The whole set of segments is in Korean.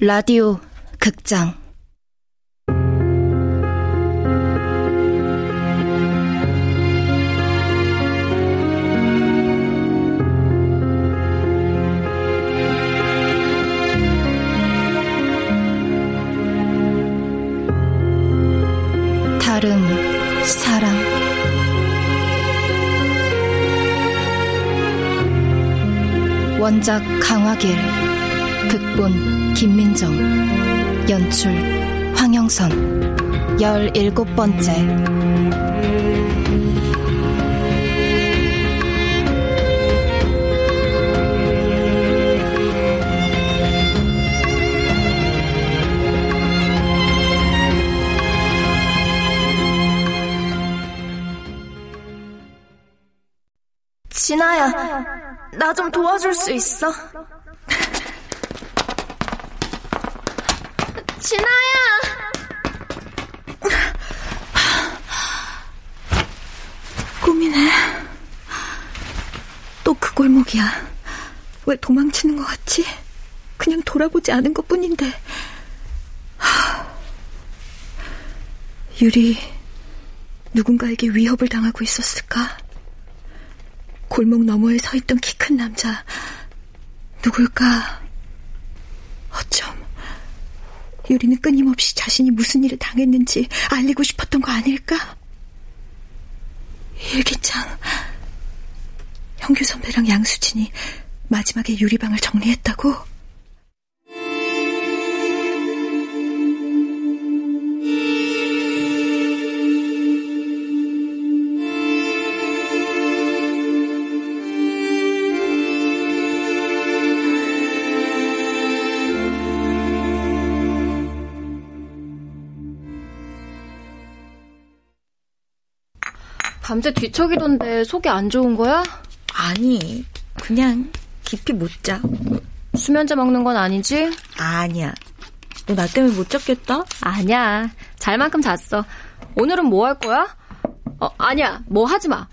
라디오 극장. 다른 사람 원작 강화길 극본 김민정 연출 황영선 열일곱 번째 진아야, 나 좀 도와줄 수 있어? 진아야! 꿈이네. 또 그 골목이야. 왜 도망치는 것 같지? 그냥 돌아보지 않은 것 뿐인데. 유리, 누군가에게 위협을 당하고 있었을까? 골목 너머에 서 있던 키 큰 남자, 누굴까? 어쩜, 유리는 끊임없이 자신이 무슨 일을 당했는지 알리고 싶었던 거 아닐까? 일기장. 형규 선배랑 양수진이 마지막에 유리방을 정리했다고? 밤새 뒤척이던데 속이 안 좋은 거야? 아니, 그냥 깊이 못 자. 수면제 먹는 건 아니지? 아니야. 너 나 때문에 못 잤겠다? 아니야. 잘 만큼 잤어. 오늘은 뭐 할 거야? 어, 아니야. 뭐 하지 마.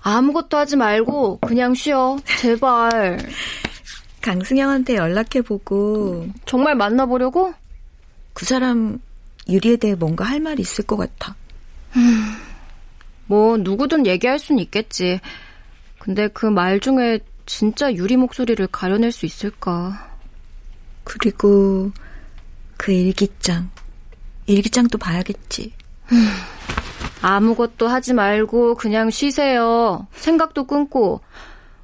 아무것도 하지 말고 그냥 쉬어. 제발. 강승영한테 연락해보고. 정말 만나보려고? 그 사람 유리에 대해 뭔가 할 말이 있을 것 같아. 뭐 누구든 얘기할 순 있겠지. 근데 그 말 중에 진짜 유리 목소리를 가려낼 수 있을까? 그리고 그 일기장. 일기장도 봐야겠지. 아무것도 하지 말고 그냥 쉬세요. 생각도 끊고.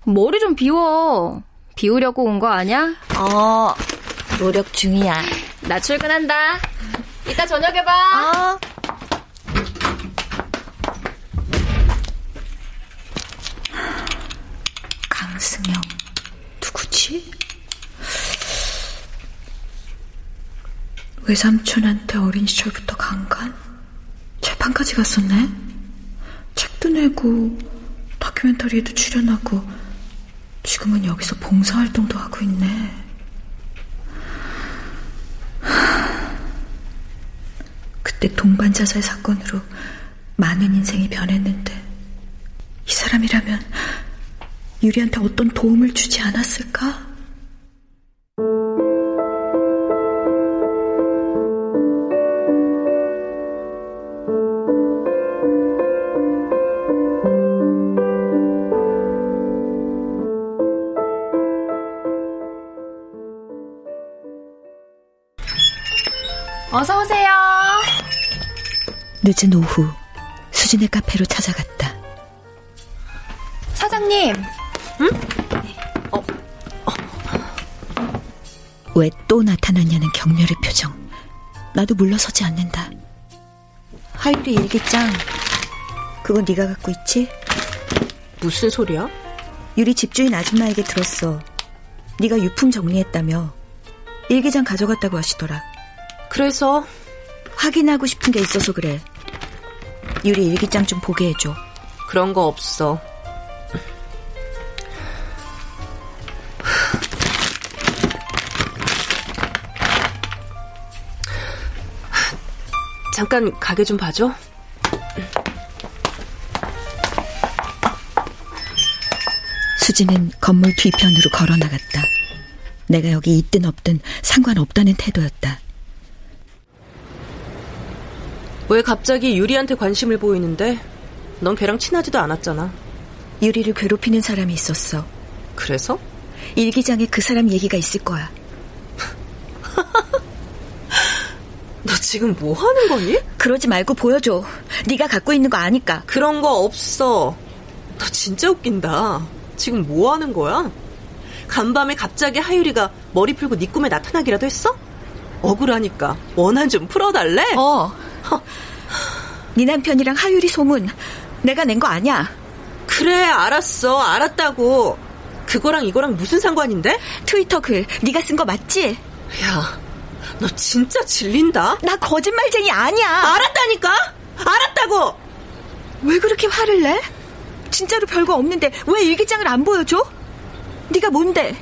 머리 좀 비워. 비우려고 온 거 아냐? 어, 노력 중이야. 나 출근한다. 이따 저녁에 봐. 어. 강승영 누구지? 외삼촌한테 어린 시절부터 강간? 재판까지 갔었네? 책도 내고 다큐멘터리에도 출연하고 지금은 여기서 봉사활동도 하고 있네. 그때 동반 자살 사건으로 많은 인생이 변했는데 이 사람이라면 유리한테 어떤 도움을 주지 않았을까? 늦은 오후 수진의 카페로 찾아갔다. 사장님. 응? 어, 왜또 나타났냐는 경멸의 표정. 나도 물러서지 않는다. 하율이 일기장. 그거 네가 갖고 있지? 무슨 소리야? 유리 집주인 아줌마에게 들었어. 네가 유품 정리했다며. 일기장 가져갔다고 하시더라. 그래서 확인하고 싶은 게 있어서 그래. 유리 일기장 좀 보게 해줘. 그런 거 없어. 잠깐 가게 좀 봐줘. 수지는 건물 뒤편으로 걸어 나갔다. 내가 여기 있든 없든 상관없다는 태도였다. 왜 갑자기 유리한테 관심을 보이는데? 넌 걔랑 친하지도 않았잖아. 유리를 괴롭히는 사람이 있었어. 그래서? 일기장에 그 사람 얘기가 있을 거야. 너 지금 뭐 하는 거니? 그러지 말고 보여줘. 네가 갖고 있는 거 아니까. 그런 거 없어. 너 진짜 웃긴다. 지금 뭐 하는 거야? 간밤에 갑자기 하유리가 머리 풀고 네 꿈에 나타나기라도 했어? 억울하니까 원한 좀 풀어달래? 어. 네 남편이랑 하유리 소문 내가 낸 거 아니야. 그래 알았어 알았다고. 그거랑 이거랑 무슨 상관인데? 트위터 글 네가 쓴 거 맞지? 야, 너 진짜 질린다. 나 거짓말쟁이 아니야. 알았다니까? 알았다고. 왜 그렇게 화를 내? 진짜로 별거 없는데 왜 일기장을 안 보여줘? 네가 뭔데?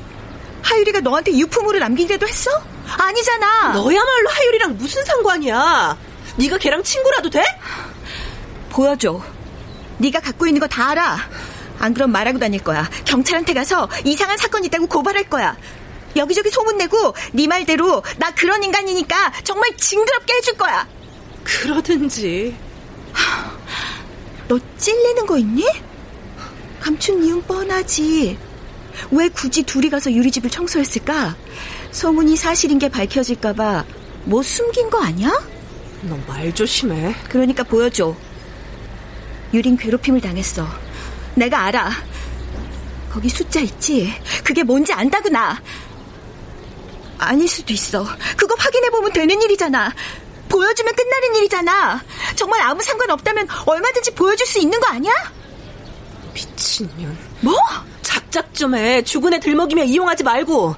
하유리가 너한테 유품으로 남기기라도 했어? 아니잖아. 너야말로 하유리랑 무슨 상관이야? 네가 걔랑 친구라도 돼? 보여줘. 네가 갖고 있는 거 다 알아. 안 그럼 말하고 다닐 거야. 경찰한테 가서 이상한 사건 있다고 고발할 거야. 여기저기 소문내고 네 말대로 나 그런 인간이니까 정말 징그럽게 해줄 거야. 그러든지. 너 찔리는 거 있니? 감춘 이유는 뻔하지. 왜 굳이 둘이 가서 유리집을 청소했을까? 소문이 사실인 게 밝혀질까봐 뭐 숨긴 거 아니야? 너 말 조심해. 그러니까 보여줘. 유린 괴롭힘을 당했어. 내가 알아. 거기 숫자 있지? 그게 뭔지 안다고 나. 아닐 수도 있어. 그거 확인해보면 되는 일이잖아. 보여주면 끝나는 일이잖아. 정말 아무 상관 없다면 얼마든지 보여줄 수 있는 거 아니야? 미친년. 뭐? 작작 좀 해. 죽은 애 들먹이며 이용하지 말고.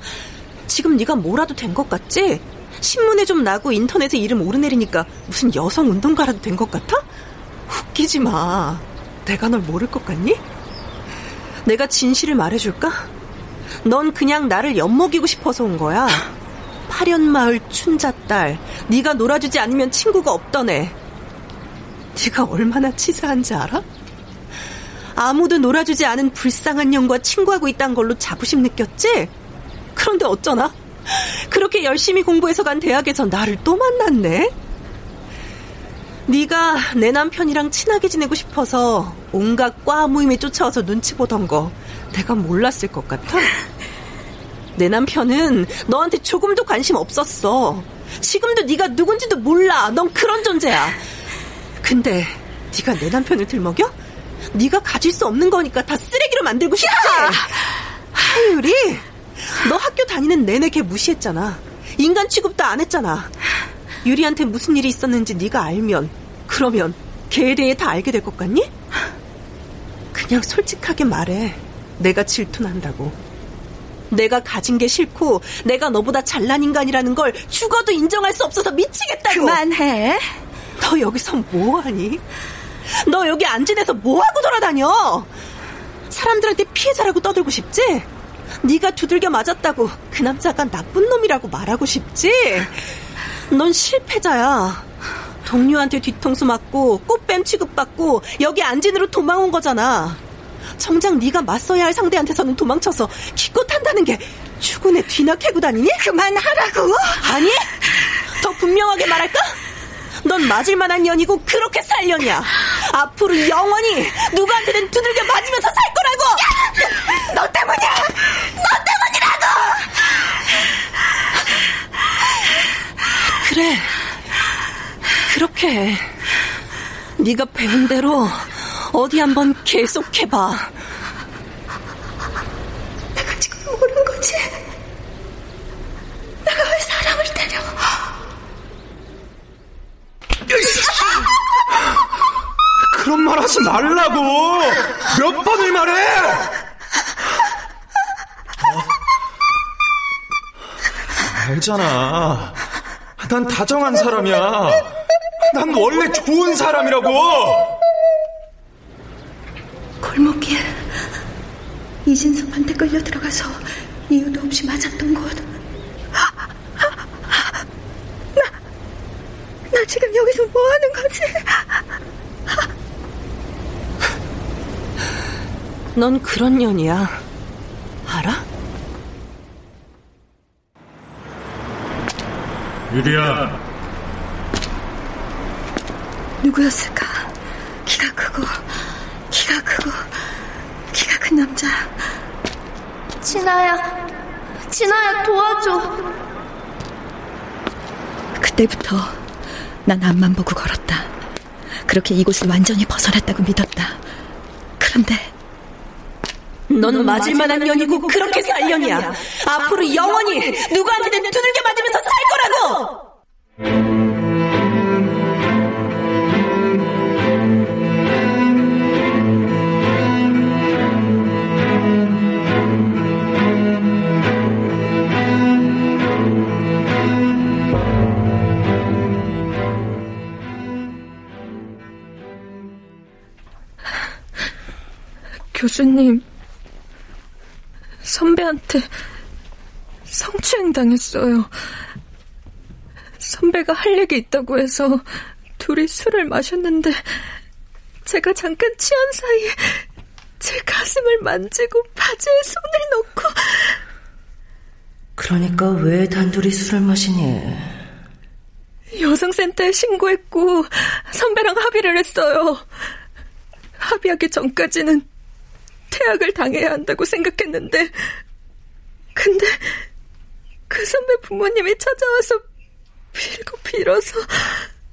지금 네가 뭐라도 된 것 같지? 신문에 좀 나고 인터넷에 이름 오르내리니까 무슨 여성 운동가라도 된 것 같아? 웃기지 마. 내가 널 모를 것 같니? 내가 진실을 말해줄까? 넌 그냥 나를 엿먹이고 싶어서 온 거야. 파련마을 춘자딸, 네가 놀아주지 않으면 친구가 없던 애. 네가 얼마나 치사한지 알아? 아무도 놀아주지 않은 불쌍한 년과 친구하고 있다는 걸로 자부심 느꼈지? 그런데 어쩌나? 그렇게 열심히 공부해서 간 대학에서 나를 또 만났네? 네가 내 남편이랑 친하게 지내고 싶어서 온갖 과 모임에 쫓아와서 눈치 보던 거 내가 몰랐을 것 같아? 내 남편은 너한테 조금도 관심 없었어. 지금도 네가 누군지도 몰라. 넌 그런 존재야. 근데 네가 내 남편을 들먹여? 네가 가질 수 없는 거니까 다 쓰레기로 만들고 싶지? 다니는 내내 걔 무시했잖아. 인간 취급도 안 했잖아. 유리한테 무슨 일이 있었는지 네가 알면 그러면 걔에 대해 다 알게 될 것 같니? 그냥 솔직하게 말해. 내가 질투난다고. 내가 가진 게 싫고 내가 너보다 잘난 인간이라는 걸 죽어도 인정할 수 없어서 미치겠다고. 그만해. 너 여기서 뭐하니? 너 여기 안 지내서 뭐하고 돌아다녀? 사람들한테 피해자라고 떠들고 싶지? 네가 두들겨 맞았다고 그 남자가 나쁜 놈이라고 말하고 싶지? 넌 실패자야. 동료한테 뒤통수 맞고 꽃뱀 취급받고 여기 안진으로 도망온 거잖아. 정작 네가 맞서야 할 상대한테서는 도망쳐서 기껏 한다는 게 죽은 애 뒤나 캐고 다니니? 그만하라고. 아니? 더 분명하게 말할까? 넌 맞을 만한 년이고 그렇게 살 년이야. 앞으로 영원히 누구한테든 두들겨 맞으면서 살 거라고. 너 때문이야. 너 때문이라고. 그래. 그렇게 해. 네가 배운 대로 어디 한번 계속해봐. 내가 지금 모르는 거지? 내가 왜 사람을 때려? 하지 말라고! 몇 번을 말해! 어? 알잖아. 난 다정한 사람이야. 난 원래 좋은 사람이라고! 골목길. 이진섭한테 끌려 들어가서 이유도 없이 맞았던 곳. 나, 나 지금 여기서 뭐 하는 거지? 넌 그런 년이야. 알아? 유리야. 누구였을까? 키가 크고, 키가 크고, 키가 큰 남자. 진아야, 진아야 도와줘. 그때부터 난 앞만 보고 걸었다. 그렇게 이곳을 완전히 벗어났다고 믿었다. 그런데 넌 맞을 만한 년이고 그렇게 살 년이야. 앞으로 영원히 누구한테든 두들겨 맞으면서 살 거라고! 교수님, 선배한테 성추행 당했어요. 선배가 할 얘기 있다고 해서 둘이 술을 마셨는데 제가 잠깐 취한 사이에 제 가슴을 만지고 바지에 손을 넣고 그러니까 왜 단둘이 술을 마시니? 여성센터에 신고했고 선배랑 합의를 했어요. 합의하기 전까지는 퇴학을 당해야 한다고 생각했는데 근데 그 선배 부모님이 찾아와서 빌고 빌어서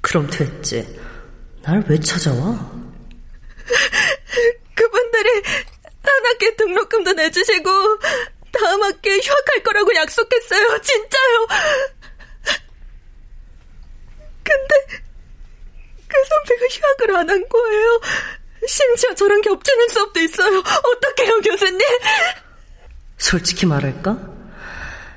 그럼 됐지. 날 왜 찾아와? 그분들이 한 학기 등록금도 내주시고 다음 학기에 휴학할 거라고 약속했어요. 진짜요. 근데 그 선배가 휴학을 안 한 거예요. 심지어 저랑 겹치는 수업도 있어요. 어떡해요, 교수님? 솔직히 말할까?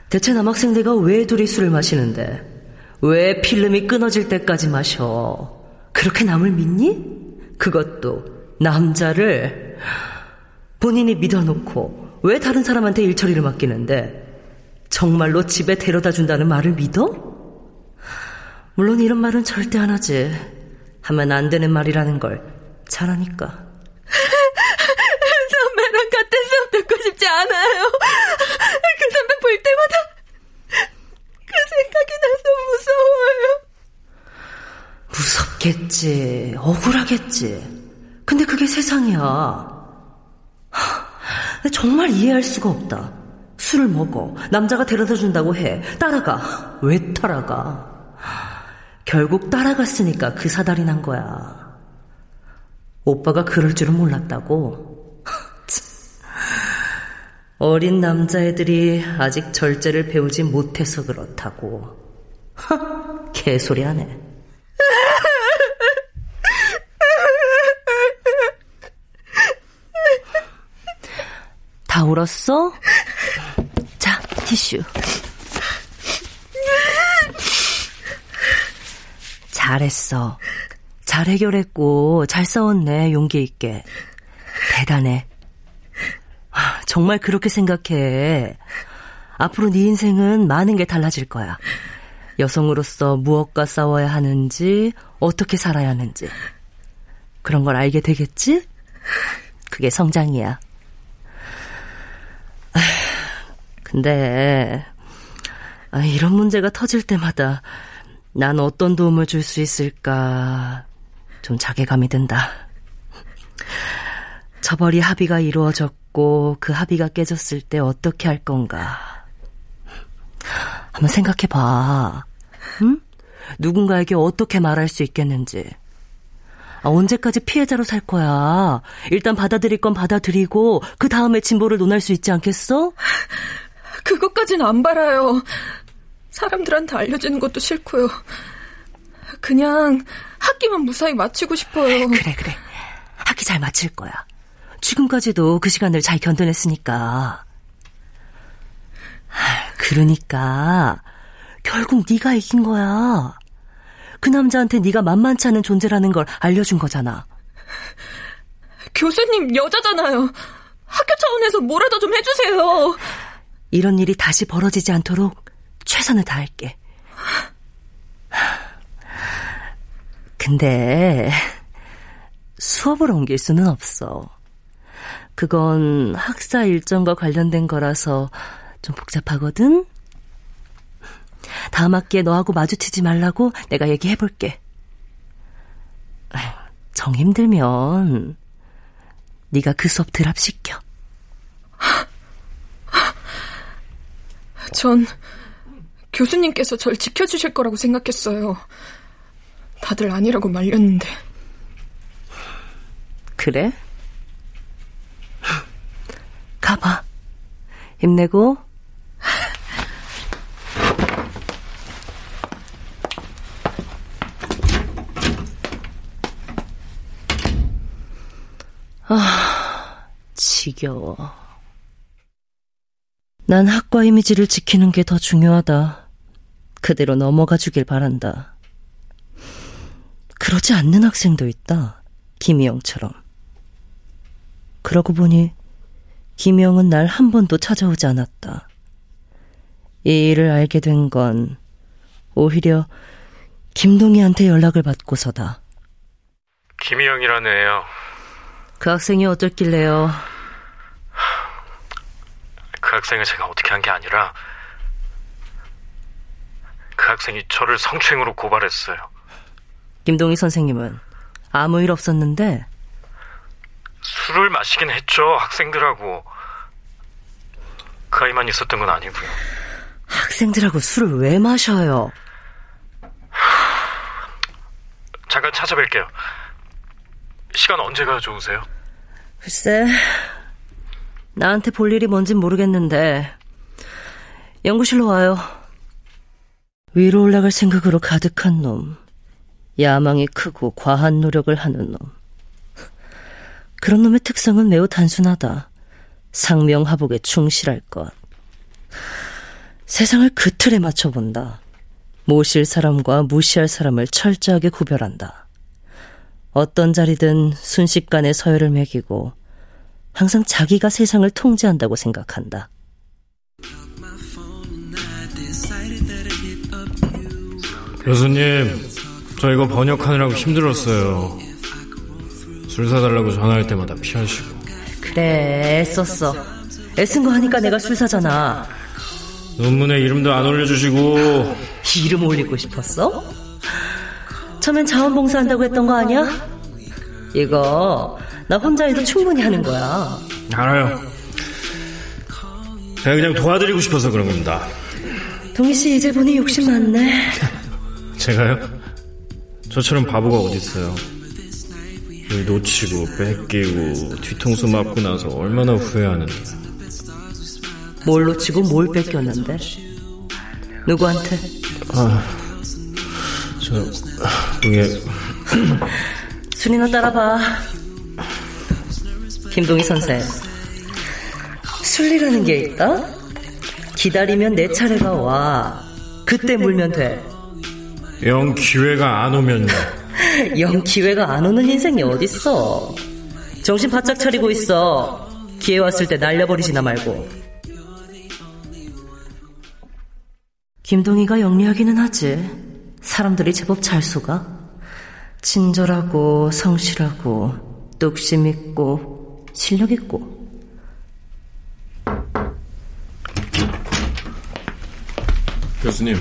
대체 남학생들과 왜 둘이 술을 마시는데? 왜 필름이 끊어질 때까지 마셔? 그렇게 남을 믿니? 그것도 남자를 본인이 믿어놓고 왜 다른 사람한테 일처리를 맡기는데 정말로 집에 데려다 준다는 말을 믿어? 물론 이런 말은 절대 안 하지. 하면 안 되는 말이라는 걸 잘하니까. 선배랑 같은 수업 듣고 싶지 않아요. 그 선배 볼 때마다 그 생각이 나서 무서워요. 무섭겠지. 억울하겠지. 근데 그게 세상이야. 정말 이해할 수가 없다. 술을 먹어. 남자가 데려다 준다고 해. 따라가. 왜 따라가? 결국 따라갔으니까 그 사달이 난 거야. 오빠가 그럴 줄은 몰랐다고. 어린 남자애들이 아직 절제를 배우지 못해서 그렇다고. 개소리 하네. 다 울었어? 자, 티슈. 잘했어. 잘 해결했고, 잘 싸웠네, 용기 있게. 대단해. 정말 그렇게 생각해. 앞으로 네 인생은 많은 게 달라질 거야. 여성으로서 무엇과 싸워야 하는지, 어떻게 살아야 하는지. 그런 걸 알게 되겠지? 그게 성장이야. 근데, 아, 이런 문제가 터질 때마다 난 어떤 도움을 줄 수 있을까 좀 자괴감이 든다. 저벌이 합의가 이루어졌고 그 합의가 깨졌을 때 어떻게 할 건가. 한번 생각해 봐. 응? 누군가에게 어떻게 말할 수 있겠는지. 아, 언제까지 피해자로 살 거야? 일단 받아들일 건 받아들이고 그 다음에 진보를 논할 수 있지 않겠어? 그것까진 안 바라요. 사람들한테 알려지는 것도 싫고요. 그냥 학기만 무사히 마치고 싶어요. 그래, 그래. 학기 잘 마칠 거야. 지금까지도 그 시간을 잘 견뎌냈으니까. 그러니까 결국 네가 이긴 거야. 그 남자한테 네가 만만치 않은 존재라는 걸 알려준 거잖아. 교수님 여자잖아요. 학교 차원에서 뭐라도 좀 해주세요. 이런 일이 다시 벌어지지 않도록 최선을 다할게. 근데 수업을 옮길 수는 없어. 그건 학사 일정과 관련된 거라서 좀 복잡하거든? 다음 학기에 너하고 마주치지 말라고 내가 얘기해볼게. 정 힘들면 네가 그 수업 드랍시켜. 전 교수님께서 절 지켜주실 거라고 생각했어요. 다들 아니라고 말렸는데. 그래? 가봐. 힘내고. 아, 지겨워. 난 학과 이미지를 지키는 게 더 중요하다. 그대로 넘어가 주길 바란다. 그러지 않는 학생도 있다. 김희영처럼. 그러고 보니 김희영은 날 한 번도 찾아오지 않았다. 이 일을 알게 된 건 오히려 김동희한테 연락을 받고서다. 김희영이라는 애요. 그 학생이 어떻길래요? 그 학생을 제가 어떻게 한 게 아니라 그 학생이 저를 성추행으로 고발했어요. 김동희 선생님은 아무 일 없었는데 술을 마시긴 했죠, 학생들하고. 그 아이만 있었던 건 아니고요. 학생들하고 술을 왜 마셔요? 잠깐 찾아뵐게요. 시간 언제가 좋으세요? 글쎄, 나한테 볼 일이 뭔진 모르겠는데 연구실로 와요. 위로 올라갈 생각으로 가득한 놈. 야망이 크고 과한 노력을 하는 놈. 그런 놈의 특성은 매우 단순하다. 상명하복에 충실할 것. 세상을 그 틀에 맞춰본다. 모실 사람과 무시할 사람을 철저하게 구별한다. 어떤 자리든 순식간에 서열을 매기고 항상 자기가 세상을 통제한다고 생각한다. 교수님, 저 이거 번역하느라고 힘들었어요. 술 사달라고 전화할 때마다 피하시고. 그래, 애썼어. 애쓴 거 하니까 내가 술 사잖아. 논문에 이름도 안 올려주시고. 이름 올리고 싶었어? 처음엔 자원봉사 한다고 했던 거 아니야? 이거 나 혼자 해도 충분히 하는 거야. 알아요. 제가 그냥 도와드리고 싶어서 그런 겁니다. 동희 씨 이제 보니 욕심 많네. 제가요? 저처럼 바보가 어딨어요. 일 놓치고 뺏기고 뒤통수 맞고 나서 얼마나 후회하는데. 뭘 놓치고 뭘 뺏겼는데? 누구한테? 아, 저 그게 순이나 따라봐. 김동희 선생. 순리라는 게 있다? 기다리면 내 차례가 와. 그때 물면 돼. 영 기회가 안 오면요. 영 기회가 안 오는 인생이 어딨어. 정신 바짝 차리고 있어. 기회 왔을 때 날려버리지나 말고. 김동희가 영리하기는 하지. 사람들이 제법 잘 속아. 친절하고 성실하고 뚝심 있고 실력 있고. 교수님,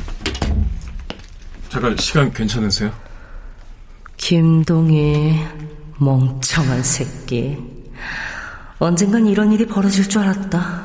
잠깐 시간 괜찮으세요? 김동희 멍청한 새끼. 언젠간 이런 일이 벌어질 줄 알았다.